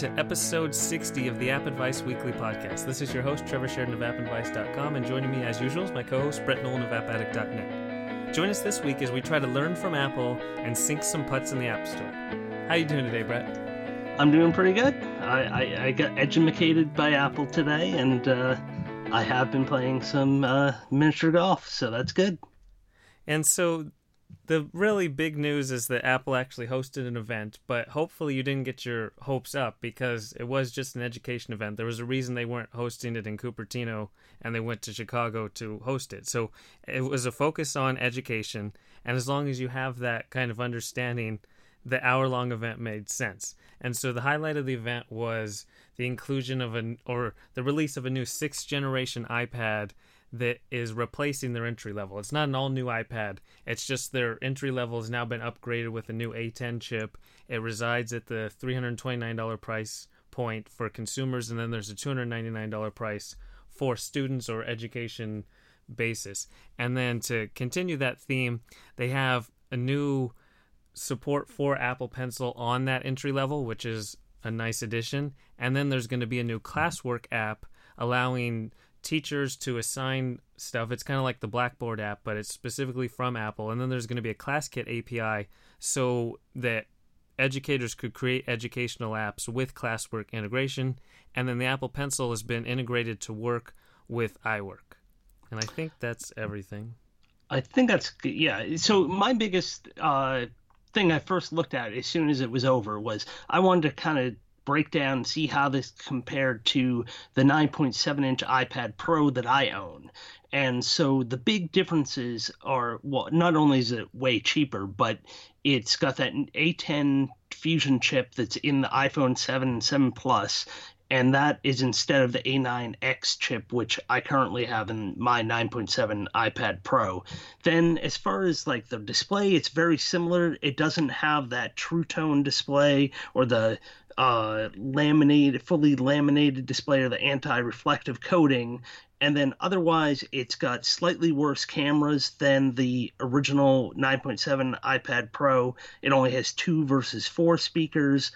to episode 60 of the App Advice Weekly podcast. This is your host, Trevor Sheridan of AppAdvice.com, and joining me as usual is my co host, Brett Nolan of AppAddict.net. Join us this week as we try to learn from Apple and sink some putts in the App Store. How you doing today, Brett? I'm doing pretty good. I, I, I got educated by Apple today, and uh, I have been playing some uh, miniature golf, so that's good. And so the really big news is that Apple actually hosted an event, but hopefully you didn't get your hopes up because it was just an education event. There was a reason they weren't hosting it in Cupertino and they went to Chicago to host it. So it was a focus on education, and as long as you have that kind of understanding, the hour long event made sense. And so the highlight of the event was the inclusion of an or the release of a new sixth generation iPad that is replacing their entry level. It's not an all new iPad. It's just their entry level has now been upgraded with a new A10 chip. It resides at the $329 price point for consumers, and then there's a $299 price for students or education basis. And then to continue that theme, they have a new support for Apple Pencil on that entry level, which is a nice addition. And then there's going to be a new classwork app allowing teachers to assign stuff. It's kind of like the Blackboard app, but it's specifically from Apple. And then there's going to be a ClassKit API so that educators could create educational apps with classwork integration. And then the Apple Pencil has been integrated to work with iWork. And I think that's everything. I think that's yeah. So my biggest uh, thing I first looked at as soon as it was over was I wanted to kind of break down and see how this compared to the 9.7 inch iPad Pro that I own. And so the big differences are well, not only is it way cheaper, but it's got that A10 Fusion chip that's in the iPhone 7 and 7 Plus, and that is instead of the A9X chip, which I currently have in my 9.7 iPad Pro. Then, as far as like the display, it's very similar. It doesn't have that True Tone display or the uh, laminated, fully laminated display or the anti-reflective coating. And then otherwise, it's got slightly worse cameras than the original 9.7 iPad Pro. It only has two versus four speakers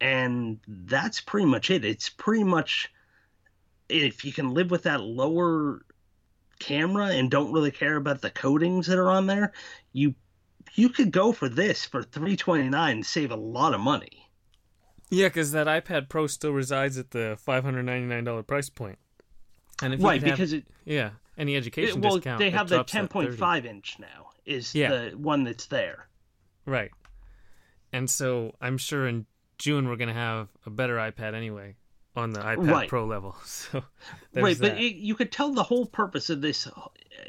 and that's pretty much it. It's pretty much if you can live with that lower camera and don't really care about the coatings that are on there, you you could go for this for 329 and save a lot of money. Yeah, because that iPad Pro still resides at the $599 price point. And if right, because have, it yeah, any education it, well, discount, they have the 10.5 inch now is yeah. the one that's there. Right. And so I'm sure in June we're gonna have a better iPad anyway on the iPad right. Pro level. So right, but it, you could tell the whole purpose of this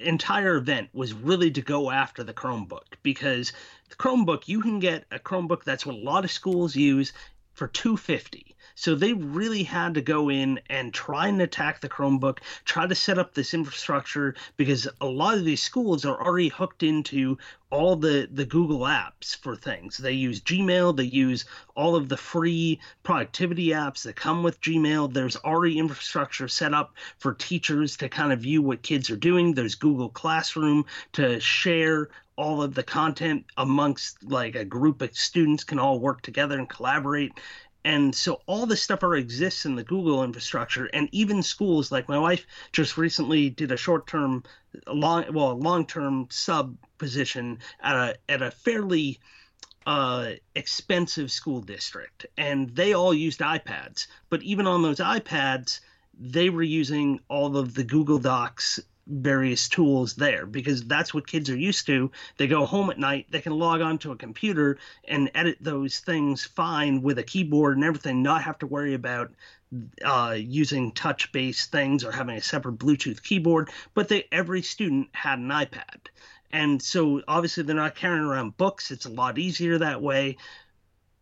entire event was really to go after the Chromebook because the Chromebook you can get a Chromebook that's what a lot of schools use for 250 so they really had to go in and try and attack the Chromebook, try to set up this infrastructure because a lot of these schools are already hooked into all the the Google apps for things. They use Gmail, they use all of the free productivity apps that come with Gmail. There's already infrastructure set up for teachers to kind of view what kids are doing. There's Google Classroom to share all of the content amongst like a group of students can all work together and collaborate. And so all this stuff already exists in the Google infrastructure, and even schools like my wife just recently did a short-term, long well, long-term sub position at a at a fairly uh, expensive school district, and they all used iPads. But even on those iPads, they were using all of the Google Docs various tools there because that's what kids are used to. They go home at night, they can log onto a computer and edit those things fine with a keyboard and everything, not have to worry about uh, using touch based things or having a separate Bluetooth keyboard. But they, every student had an iPad. And so obviously they're not carrying around books. It's a lot easier that way.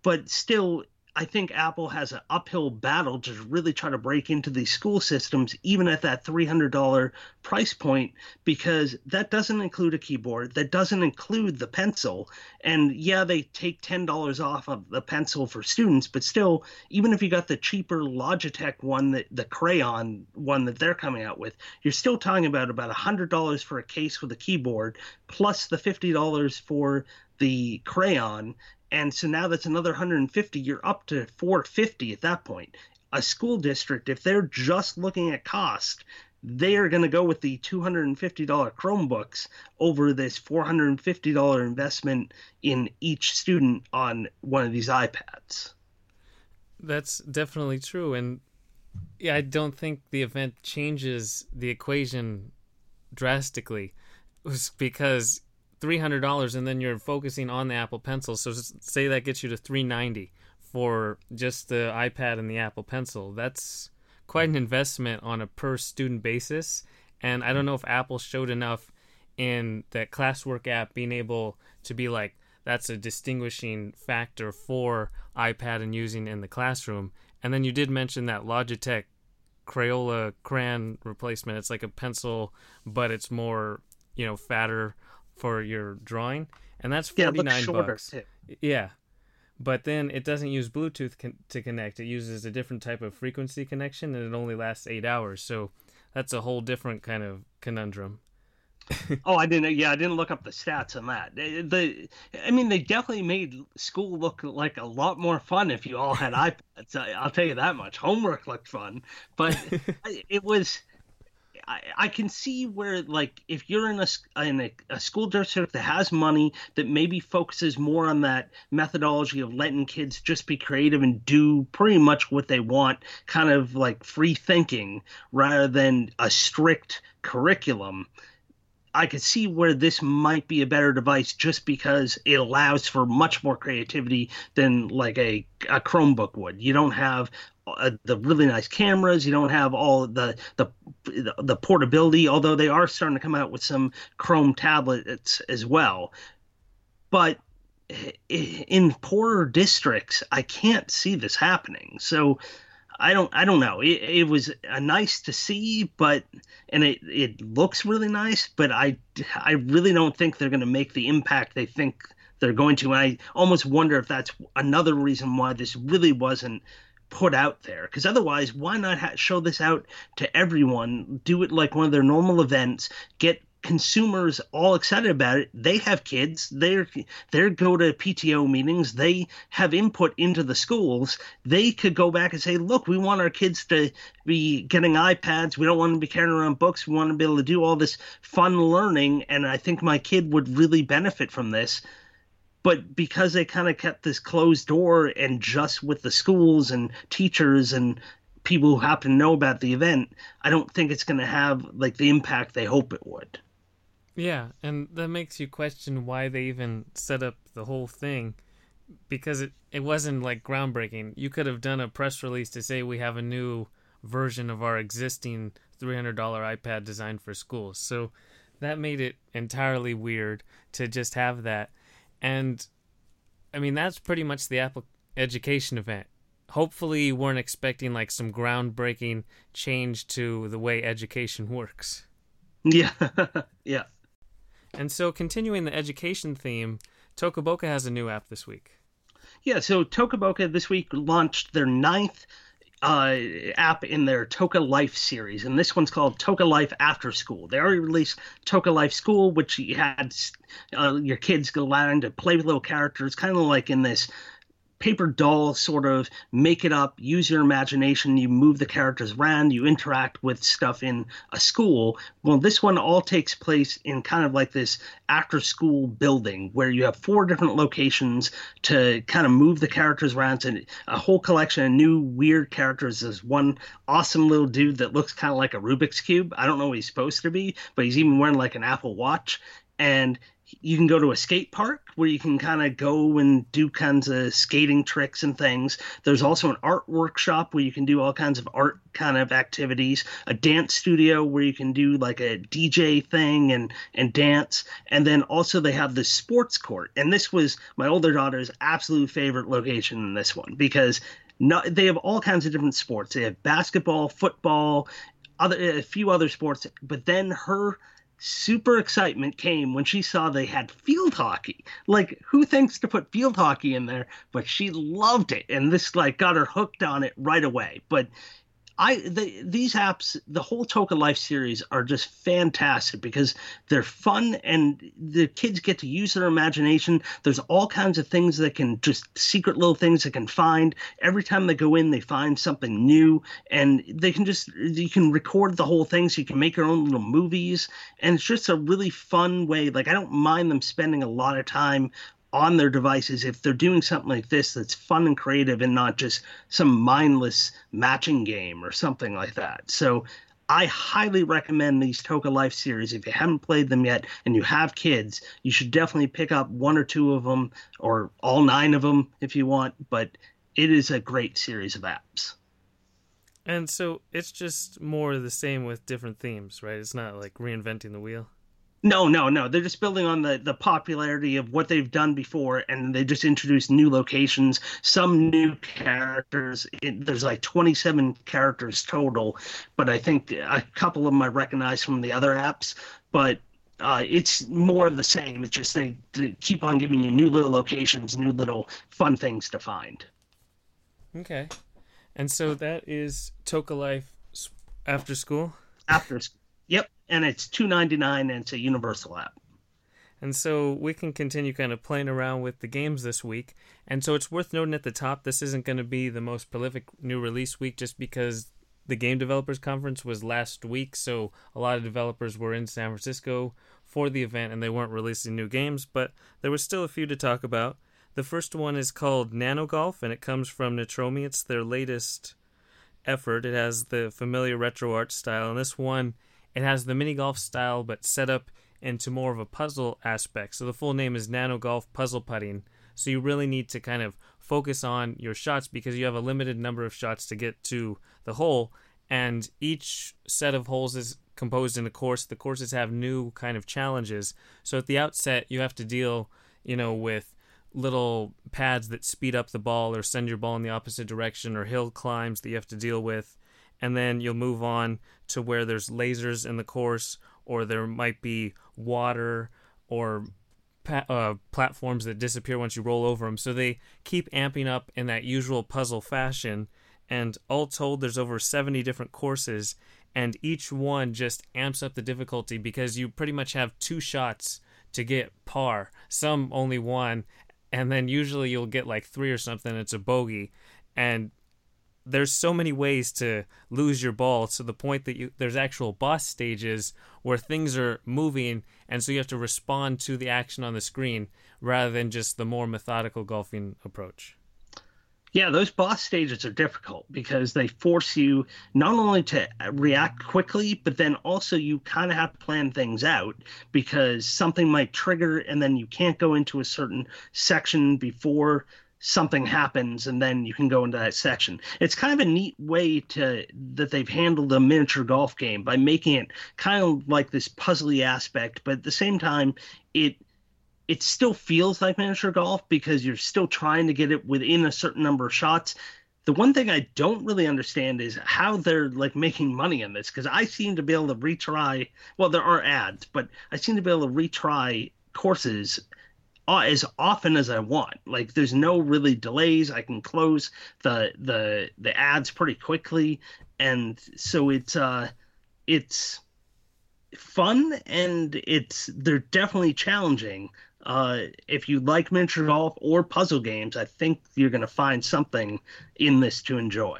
But still, I think Apple has an uphill battle to really try to break into these school systems, even at that $300 price point, because that doesn't include a keyboard, that doesn't include the pencil. And yeah, they take $10 off of the pencil for students, but still, even if you got the cheaper Logitech one, that the crayon one that they're coming out with, you're still talking about about $100 for a case with a keyboard, plus the $50 for the crayon And so now that's another 150. You're up to 450 at that point. A school district, if they're just looking at cost, they are going to go with the $250 Chromebooks over this $450 investment in each student on one of these iPads. That's definitely true. And yeah, I don't think the event changes the equation drastically. Because three hundred dollars, and then you're focusing on the Apple Pencil. So say that gets you to three ninety for just the iPad and the Apple Pencil. That's quite an investment on a per student basis. And I don't know if Apple showed enough in that classwork app being able to be like that's a distinguishing factor for iPad and using in the classroom. And then you did mention that Logitech Crayola crayon replacement. It's like a pencil, but it's more, you know, fatter for your drawing, and that's forty nine yeah, bucks. Too. Yeah, but then it doesn't use Bluetooth con- to connect. It uses a different type of frequency connection, and it only lasts eight hours. So that's a whole different kind of conundrum. oh, I didn't. Yeah, I didn't look up the stats on that. The, I mean, they definitely made school look like a lot more fun if you all had iPads. I'll tell you that much. Homework looked fun, but it was I, can see where like if you're in a in a, a, school district that has money that maybe focuses more on that methodology of letting kids just be creative and do pretty much what they want, kind of like free thinking rather than a strict curriculum. I could see where this might be a better device just because it allows for much more creativity than like a, a Chromebook would. You don't have uh, the really nice cameras. You don't have all the, the the portability, although they are starting to come out with some Chrome tablets as well. But in poorer districts, I can't see this happening. So I don't I don't know. It, it was a nice to see, but and it it looks really nice, but I I really don't think they're going to make the impact they think they're going to. And I almost wonder if that's another reason why this really wasn't put out there because otherwise why not ha- show this out to everyone do it like one of their normal events get consumers all excited about it. They have kids they're they go to pto meetings they have input into the schools. They could go back and say look we want our kids to be getting ipads. We don't want to be carrying around books. We want to be able to do all this fun learning and i think my kid would really benefit from this but because they kind of kept this closed door and just with the schools and teachers and people who happen to know about the event, I don't think it's going to have like the impact they hope it would. Yeah, and that makes you question why they even set up the whole thing because it it wasn't like groundbreaking. You could have done a press release to say we have a new version of our existing $300 iPad designed for schools. So that made it entirely weird to just have that and I mean, that's pretty much the Apple education event. Hopefully, you weren't expecting like some groundbreaking change to the way education works. Yeah, yeah. And so, continuing the education theme, Toca has a new app this week. Yeah, so Toca this week launched their ninth uh, app in their Toca Life series, and this one's called Toca Life After School. They already released Toca Life School, which you had uh, your kids go learn to play with little characters, kind of like in this paper doll sort of make it up use your imagination you move the characters around you interact with stuff in a school. Well this one all takes place in kind of like this after school building where you have four different locations to kind of move the characters around. And a whole collection of new weird characters. There's one awesome little dude that looks kind of like a rubik's cube. I don't know what he's supposed to be but he's even wearing like an apple watch. And you can go to a skate park where you can kind of go and do kinds of skating tricks and things. There's also an art workshop where you can do all kinds of art kind of activities, a dance studio where you can do like a DJ thing and and dance, and then also they have the sports court. And this was my older daughter's absolute favorite location in this one because no, they have all kinds of different sports. They have basketball, football, other a few other sports, but then her super excitement came when she saw they had field hockey. Like, who thinks to put field hockey in there? But she loved it, and this like got her hooked on it right away. But I the, these apps, the whole Toca Life series are just fantastic because they're fun and the kids get to use their imagination. There's all kinds of things that can just secret little things they can find. Every time they go in, they find something new, and they can just you can record the whole thing, so you can make your own little movies, and it's just a really fun way. Like I don't mind them spending a lot of time on their devices if they're doing something like this that's fun and creative and not just some mindless matching game or something like that. So I highly recommend these Toca Life series. If you haven't played them yet and you have kids, you should definitely pick up one or two of them or all nine of them if you want. But it is a great series of apps. And so it's just more the same with different themes, right? It's not like reinventing the wheel. No, no, no. They're just building on the the popularity of what they've done before, and they just introduced new locations, some new characters. It, there's like 27 characters total, but I think a couple of them I recognize from the other apps. But uh, it's more of the same. It's just they, they keep on giving you new little locations, new little fun things to find. Okay, and so that is Toca Life after school. After school. Yep and it's two ninety nine, and it's a universal app. And so we can continue kind of playing around with the games this week. And so it's worth noting at the top this isn't going to be the most prolific new release week just because the Game Developers Conference was last week. So a lot of developers were in San Francisco for the event and they weren't releasing new games, but there was still a few to talk about. The first one is called Nano Golf and it comes from Nitrome. It's their latest effort. It has the familiar retro art style, and this one it has the mini golf style, but set up into more of a puzzle aspect. So the full name is Nano Golf Puzzle Putting. So you really need to kind of focus on your shots because you have a limited number of shots to get to the hole, and each set of holes is composed in a course. The courses have new kind of challenges. So at the outset, you have to deal, you know, with little pads that speed up the ball or send your ball in the opposite direction or hill climbs that you have to deal with and then you'll move on to where there's lasers in the course, or there might be water or pa- uh, platforms that disappear once you roll over them. So they keep amping up in that usual puzzle fashion. And all told, there's over 70 different courses, and each one just amps up the difficulty because you pretty much have two shots to get par, some only one, and then usually you'll get like three or something. It's a bogey, and there's so many ways to lose your ball to the point that you there's actual boss stages where things are moving and so you have to respond to the action on the screen rather than just the more methodical golfing approach. Yeah, those boss stages are difficult because they force you not only to react quickly, but then also you kind of have to plan things out because something might trigger and then you can't go into a certain section before something happens and then you can go into that section. It's kind of a neat way to that they've handled a miniature golf game by making it kind of like this puzzly aspect, but at the same time it it still feels like miniature golf because you're still trying to get it within a certain number of shots. The one thing I don't really understand is how they're like making money on this because I seem to be able to retry. Well, there are ads, but I seem to be able to retry courses as often as I want. Like there's no really delays. I can close the the the ads pretty quickly, and so it's uh it's fun and it's they're definitely challenging. Uh, if you like miniature golf or puzzle games, I think you're to find something in this to enjoy.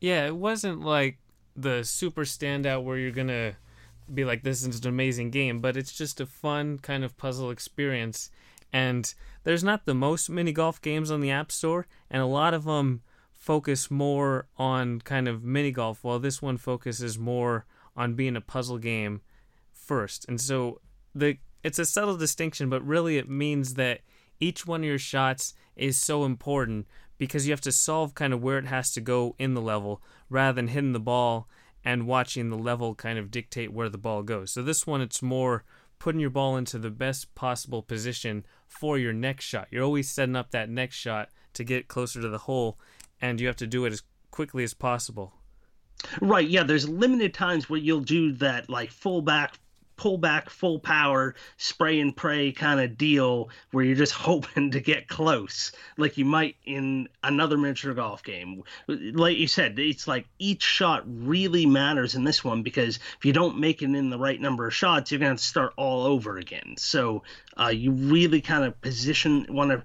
Yeah, it wasn't like the super standout where you're to be like this is an amazing game, but it's just a fun kind of puzzle experience. And there's not the most mini golf games on the App Store, and a lot of them focus more on kind of mini golf, while this one focuses more on being a puzzle game first. And so the it's a subtle distinction, but really it means that each one of your shots is so important because you have to solve kind of where it has to go in the level rather than hitting the ball and watching the level kind of dictate where the ball goes. So this one, it's more putting your ball into the best possible position for your next shot. You're always setting up that next shot to get closer to the hole, and you have to do it as quickly as possible. Right. Yeah. There's limited times where you'll do that like full back pull back full power spray and pray kind of deal where you're just hoping to get close like you might in another miniature golf game. Like you said it's like each shot really matters in this one because if you don't make it in the right number of shots you're going to start all over again. So uh, you really kind of position want to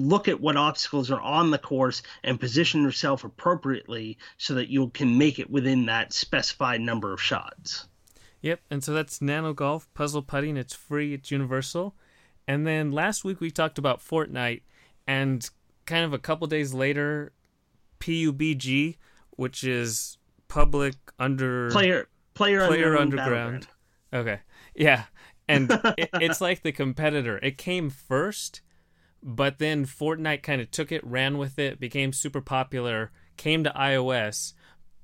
look at what obstacles are on the course and position yourself appropriately so that you can make it within that specified number of shots Yep, and so that's Nano Golf Puzzle Putting. It's free, it's universal. And then last week we talked about Fortnite, and kind of a couple days later, PUBG, which is public under player player, player underground. Okay, yeah, and it, it's like the competitor. It came first, but then Fortnite kind of took it, ran with it, became super popular, came to iOS.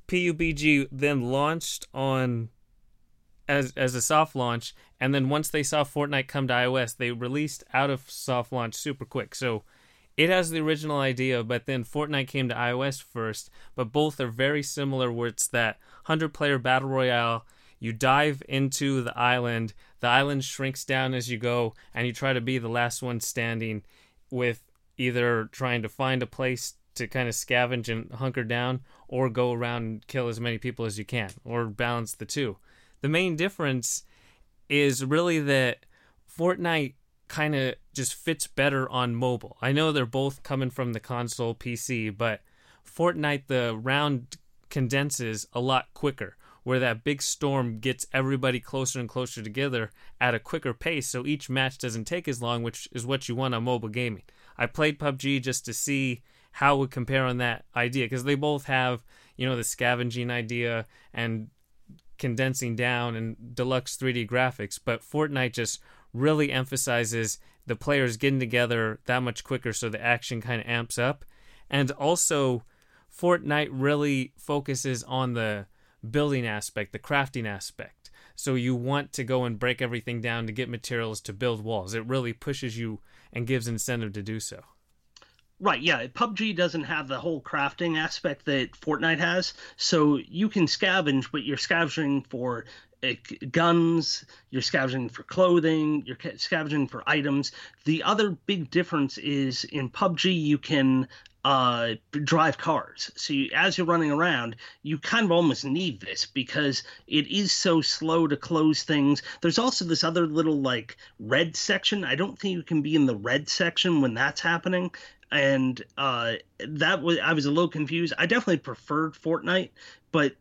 PUBG then launched on as as a soft launch, and then once they saw Fortnite come to iOS, they released out of soft launch super quick. So it has the original idea, but then Fortnite came to iOS first. But both are very similar, where it's that hundred player battle royale. You dive into the island. The island shrinks down as you go, and you try to be the last one standing, with either trying to find a place to kind of scavenge and hunker down, or go around and kill as many people as you can, or balance the two. The main difference is really that Fortnite kind of just fits better on mobile. I know they're both coming from the console PC, but Fortnite, the round condenses a lot quicker, where that big storm gets everybody closer and closer together at a quicker pace, so each match doesn't take as long, which is what you want on mobile gaming. I played PUBG just to see how it would compare on that idea, because they both have, you know, the scavenging idea and condensing down and deluxe 3D graphics, but Fortnite just really emphasizes the players getting together that much quicker so the action kind of amps up. And also, Fortnite really focuses on the building aspect, the crafting aspect. So you want to go and break everything down to get materials to build walls. It really pushes you and gives incentive to do so. Right, yeah. PUBG doesn't have the whole crafting aspect that Fortnite has. So you can scavenge, but you're scavenging for uh, guns, you're scavenging for clothing, you're scavenging for items. The other big difference is in PUBG, you can uh, drive cars. So you, as you're running around, you kind of almost need this because it is so slow to close things. There's also this other little like red section. I don't think you can be in the red section when that's happening and uh, that was I was a little confused. I definitely preferred Fortnite, but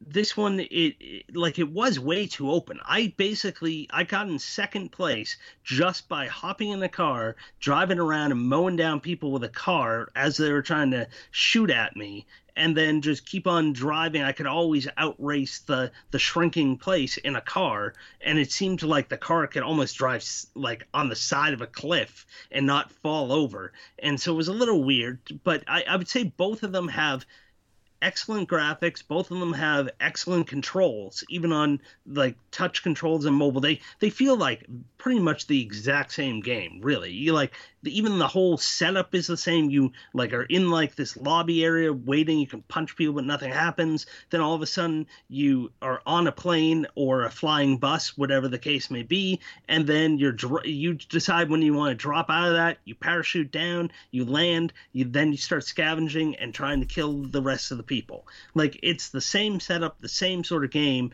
this one it, it, like it was way too open. I basically I got in second place just by hopping in the car, driving around and mowing down people with a car as they were trying to shoot at me and then just keep on driving. I could always outrace the the shrinking place in a car, and it seemed like the car could almost drive like on the side of a cliff and not fall over. And so it was a little weird, but I, I would say both of them have excellent graphics. Both of them have excellent controls, even on like touch controls and mobile. They they feel like pretty much the exact same game, really. You like even the whole setup is the same. You like are in like this lobby area waiting. You can punch people, but nothing happens. Then all of a sudden you are on a plane or a flying bus, whatever the case may be, and then you're you decide when you want to drop out of that. You parachute down, you land, you then you start scavenging and trying to kill the rest of the people. Like it's the same setup, the same sort of game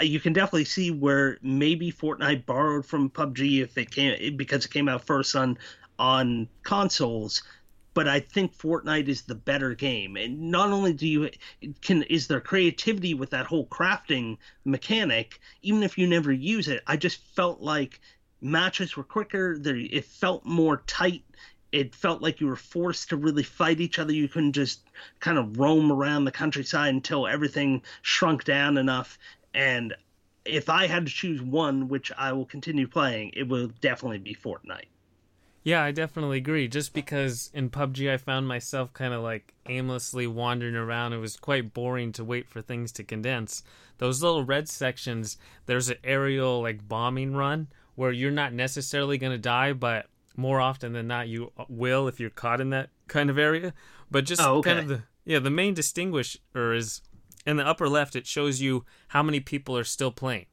you can definitely see where maybe Fortnite borrowed from PUBG if it came because it came out first on on consoles but I think Fortnite is the better game. And not only do you can is there creativity with that whole crafting mechanic, even if you never use it, I just felt like matches were quicker. There, it felt more tight. It felt like you were forced to really fight each other. You couldn't just kind of roam around the countryside until everything shrunk down enough. And if I had to choose one, which I will continue playing, it will definitely be Fortnite. Yeah, I definitely agree. Just because in PUBG I found myself kind of like aimlessly wandering around, it was quite boring to wait for things to condense. Those little red sections, there's an aerial like bombing run where you're not necessarily going to die, but more often than not you uh, will if you're caught in that kind of area. But just oh, okay. kind of the yeah, the main distinguisher is in the upper left it shows you how many people are still playing.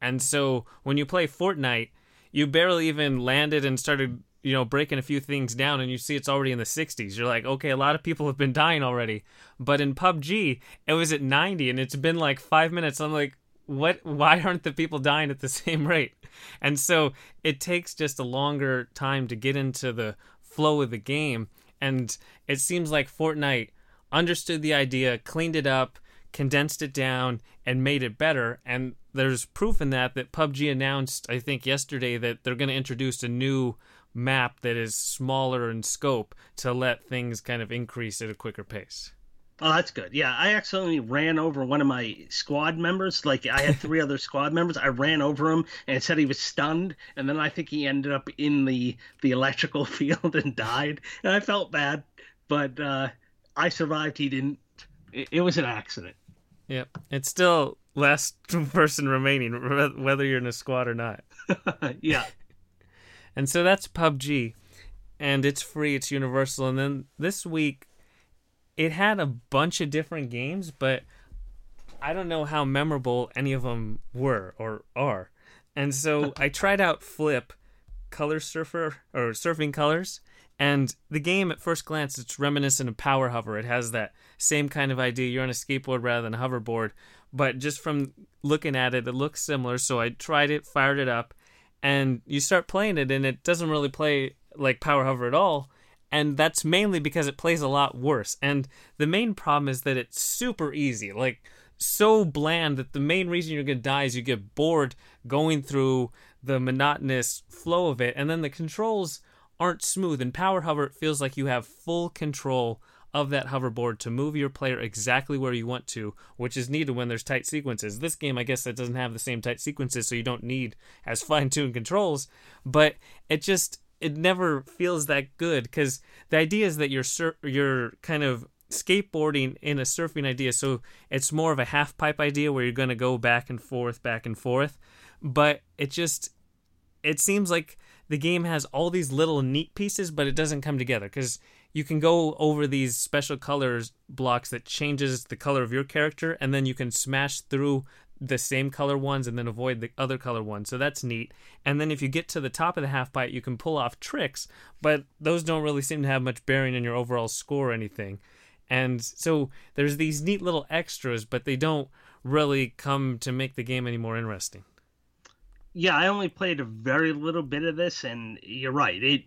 And so when you play Fortnite, you barely even landed and started, you know, breaking a few things down and you see it's already in the 60s. You're like, okay, a lot of people have been dying already. But in PUBG, it was at 90 and it's been like five minutes. I'm like, what why aren't the people dying at the same rate and so it takes just a longer time to get into the flow of the game and it seems like Fortnite understood the idea cleaned it up condensed it down and made it better and there's proof in that that PUBG announced I think yesterday that they're going to introduce a new map that is smaller in scope to let things kind of increase at a quicker pace Oh, that's good. Yeah, I accidentally ran over one of my squad members. Like I had three other squad members. I ran over him and said he was stunned, and then I think he ended up in the the electrical field and died. And I felt bad, but uh, I survived. He didn't. It, it was an accident. Yep, it's still last person remaining, whether you're in a squad or not. yeah. and so that's PUBG, and it's free. It's universal. And then this week it had a bunch of different games, but I don't know how memorable any of them were or are. And so I tried out Flip Color Surfer or Surfing Colors, and the game at first glance it's reminiscent of Power Hover. It has that same kind of idea. You're on a skateboard rather than a hoverboard, but just from looking at it, it looks similar. So I tried it, fired it up, and you start playing it, and it doesn't really play like Power Hover at all and that's mainly because it plays a lot worse. And the main problem is that it's super easy, like so bland that the main reason you're gonna die is you get bored going through the monotonous flow of it, and then the controls aren't smooth. In Power Hover, it feels like you have full control of that hoverboard to move your player exactly where you want to, which is needed when there's tight sequences. This game, I guess, that doesn't have the same tight sequences, so you don't need as fine tuned controls, but it just it never feels that good because the idea is that you're sur- you're kind of skateboarding in a surfing idea so it's more of a half pipe idea where you're going to go back and forth back and forth but it just it seems like the game has all these little neat pieces but it doesn't come together because you can go over these special colors blocks that changes the color of your character and then you can smash through the same color ones and then avoid the other color ones. So that's neat. And then if you get to the top of the half pipe, you can pull off tricks, but those don't really seem to have much bearing in your overall score or anything. And so there's these neat little extras, but they don't really come to make the game any more interesting. Yeah, I only played a very little bit of this and you're right. It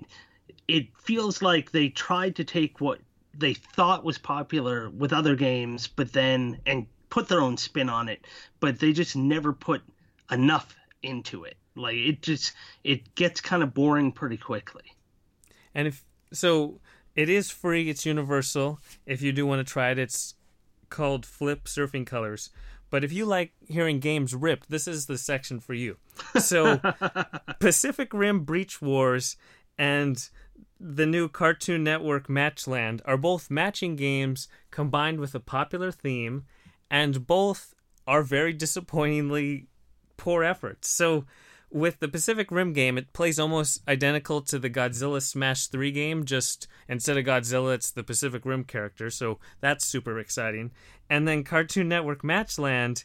it feels like they tried to take what they thought was popular with other games, but then and put their own spin on it, but they just never put enough into it. Like it just it gets kind of boring pretty quickly. And if so it is free, it's universal. If you do want to try it, it's called Flip Surfing Colors. But if you like hearing games ripped, this is the section for you. So Pacific Rim Breach Wars and the new Cartoon Network Matchland are both matching games combined with a popular theme and both are very disappointingly poor efforts. So with the Pacific Rim game, it plays almost identical to the Godzilla Smash 3 game, just instead of Godzilla, it's the Pacific Rim character, so that's super exciting. And then Cartoon Network Matchland,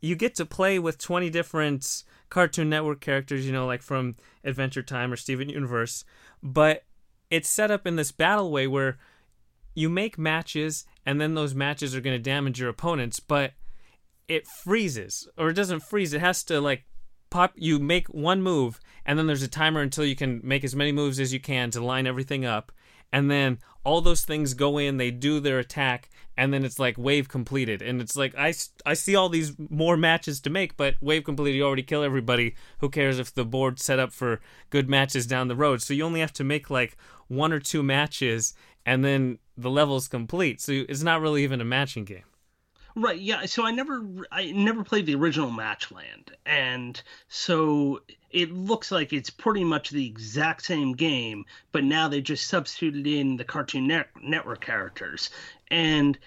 you get to play with 20 different Cartoon Network characters, you know, like from Adventure Time or Steven Universe, but it's set up in this battle way where you make matches and then those matches are going to damage your opponents, but it freezes or it doesn't freeze. It has to like pop. You make one move, and then there's a timer until you can make as many moves as you can to line everything up, and then all those things go in. They do their attack, and then it's like wave completed, and it's like I I see all these more matches to make, but wave completed. You already kill everybody. Who cares if the board's set up for good matches down the road? So you only have to make like one or two matches, and then the level's complete. So it's not really even a matching game. Right. Yeah. So I never, I never played the original Matchland, and so it looks like it's pretty much the exact same game, but now they just substituted in the Cartoon Net- Network characters, and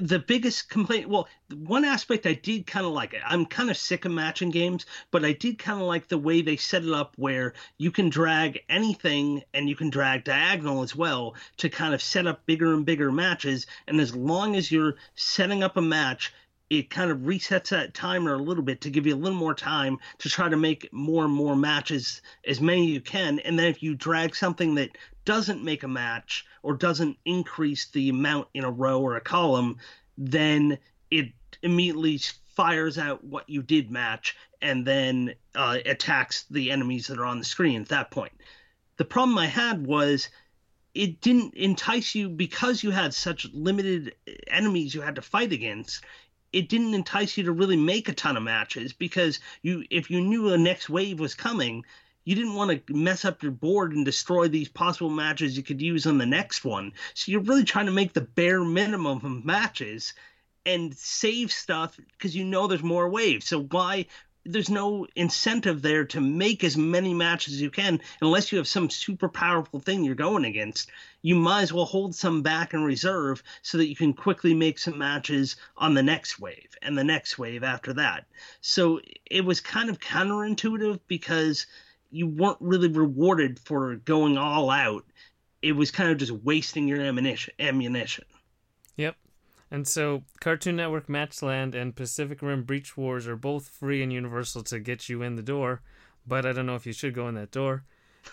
the biggest complaint well one aspect i did kind of like it i'm kind of sick of matching games but i did kind of like the way they set it up where you can drag anything and you can drag diagonal as well to kind of set up bigger and bigger matches. And as long as you're setting up a match it kind of resets that timer a little bit to give you a little more time to try to make more and more matches, as many as you can. And then if you drag something that doesn't make a match or doesn't increase the amount in a row or a column, then it immediately fires out what you did match and then uh, attacks the enemies that are on the screen at that point. The problem I had was it didn't entice you because you had such limited enemies you had to fight against it didn't entice you to really make a ton of matches because you if you knew a next wave was coming you didn't want to mess up your board and destroy these possible matches you could use on the next one. So you're really trying to make the bare minimum of matches and save stuff because you know there's more waves. So why there's no incentive there to make as many matches as you can unless you have some super powerful thing you're going against. You might as well hold some back in reserve so that you can quickly make some matches on the next wave and the next wave after that. So it was kind of counterintuitive because you weren't really rewarded for going all out. It was kind of just wasting your ammunition. Yep. And so, Cartoon Network Matchland and Pacific Rim Breach Wars are both free and universal to get you in the door, but I don't know if you should go in that door.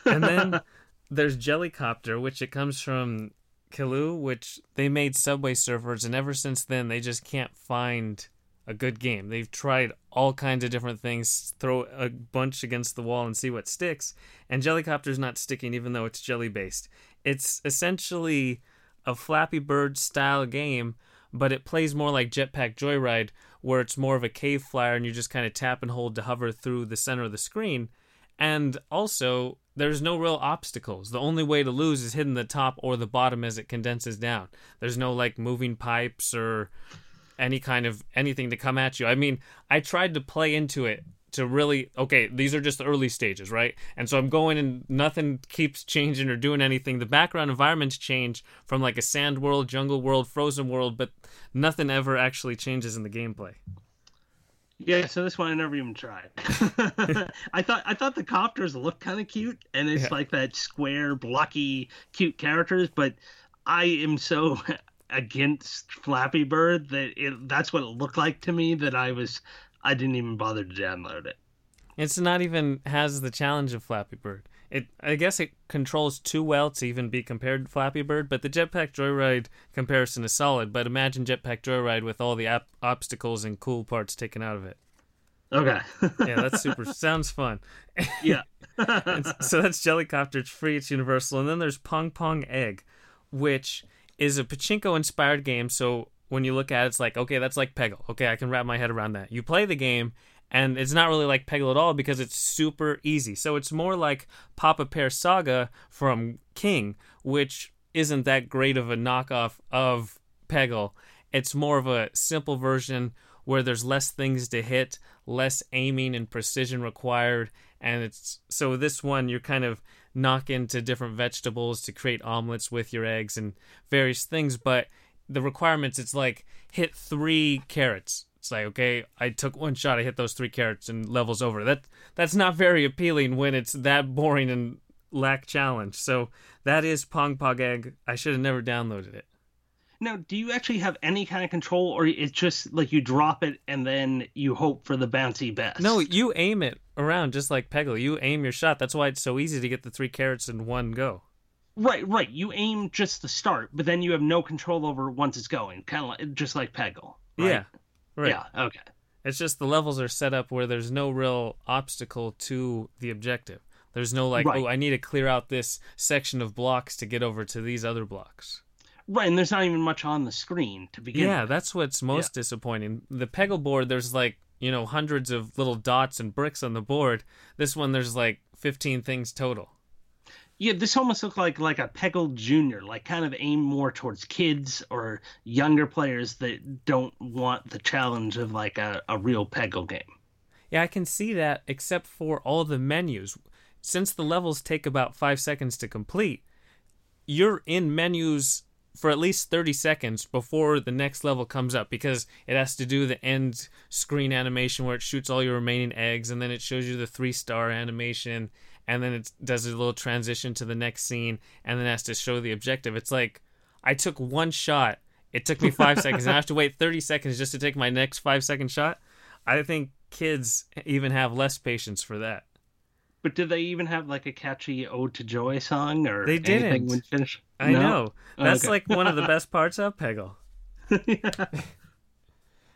And then there's Jellycopter, which it comes from Kiloo, which they made Subway Surfers, and ever since then they just can't find a good game. They've tried all kinds of different things, throw a bunch against the wall and see what sticks, and Jellycopter's not sticking even though it's jelly based. It's essentially a Flappy Bird style game but it plays more like Jetpack Joyride, where it's more of a cave flyer and you just kind of tap and hold to hover through the center of the screen. And also, there's no real obstacles. The only way to lose is hitting the top or the bottom as it condenses down. There's no like moving pipes or any kind of anything to come at you. I mean, I tried to play into it to really okay these are just the early stages right? And so i'm going and nothing keeps changing or doing anything. The background environments change from like a sand world jungle world frozen world but nothing ever actually changes in the gameplay. Yeah so this one i never even tried. I thought i thought the copters look kind of cute and it's yeah. like that square blocky cute characters but i am so against flappy bird that it that's what it looked like to me that i was I didn't even bother to download it. It's not even has the challenge of Flappy Bird. It I guess it controls too well to even be compared to Flappy Bird, but the Jetpack Joyride comparison is solid. But imagine Jetpack Joyride with all the ap- obstacles and cool parts taken out of it. Okay. yeah, that's super. Sounds fun. Yeah. so that's Jellycopter. It's free. It's universal. And then there's Pong Pong Egg, which is a pachinko inspired game. So when you look at it, it's like, okay, that's like Peggle. Okay, I can wrap my head around that. You play the game, and it's not really like Peggle at all because it's super easy. So it's more like Papa Pear Saga from King, which isn't that great of a knockoff of Peggle. It's more of a simple version where there's less things to hit, less aiming and precision required, and it's so this one you're kind of knock into different vegetables to create omelets with your eggs and various things, but the requirements it's like hit three carrots. It's like okay i took one shot i hit those three carrots and levels over. That that's not very appealing when it's that boring and lack challenge. So that is pong pong egg. I should have never downloaded it. Now do you actually have any kind of control or it's just like you drop it and then you hope for the bouncy best? No you aim it around just like peggle. You aim your shot. That's why it's so easy to get the three carrots in one go Right, right. You aim just the start, but then you have no control over once it's going, kind of like just like Peggle. Right? Yeah. Right. Yeah. Okay. It's just the levels are set up where there's no real obstacle to the objective. There's no like, right. oh, I need to clear out this section of blocks to get over to these other blocks. Right, and there's not even much on the screen to begin. Yeah, with. that's what's most yeah. disappointing. The Peggle board, there's like you know hundreds of little dots and bricks on the board. This one, there's like 15 things total. Yeah, this almost looked like like a Peggle Junior, like kind of aimed more towards kids or younger players that don't want the challenge of like a, a real Peggle game. Yeah, I can see that, except for all the menus. Since the levels take about five seconds to complete, you're in menus for at least 30 seconds before the next level comes up because it has to do the end screen animation where it shoots all your remaining eggs and then it shows you the three star animation and then it does a little transition to the next scene and then has to show the objective. It's like I took one shot. It took me five seconds, and I have to wait 30 seconds just to take my next five second shot. I think kids even have less patience for that. But did they even have like a catchy "Ode to Joy" song or They anything didn't. when finished? I No? know. That's Okay. like one of the best parts of Peggle.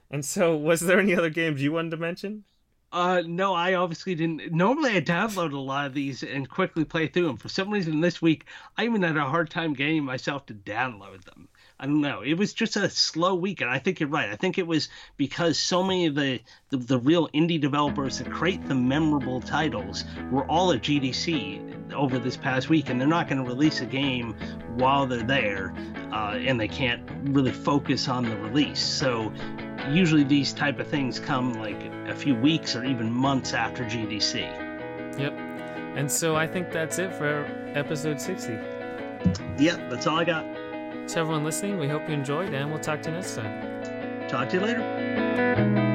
And so, was there any other games you wanted to mention? Uh, no, I obviously didn't. Normally, I download a lot of these and quickly play through them. For some reason, this week I even had a hard time getting myself to download them. I don't know. It was just a slow week, and I think you're right. I think it was because so many of the the, the real indie developers that create the memorable titles were all at GDC over this past week, and they're not going to release a game while they're there, uh, and they can't really focus on the release. So usually these type of things come like a few weeks or even months after GDC. Yep. And so, I think that's it for episode 60. Yep, that's all I got. To everyone listening, we hope you enjoyed, and we'll talk to you next time. Talk to you later.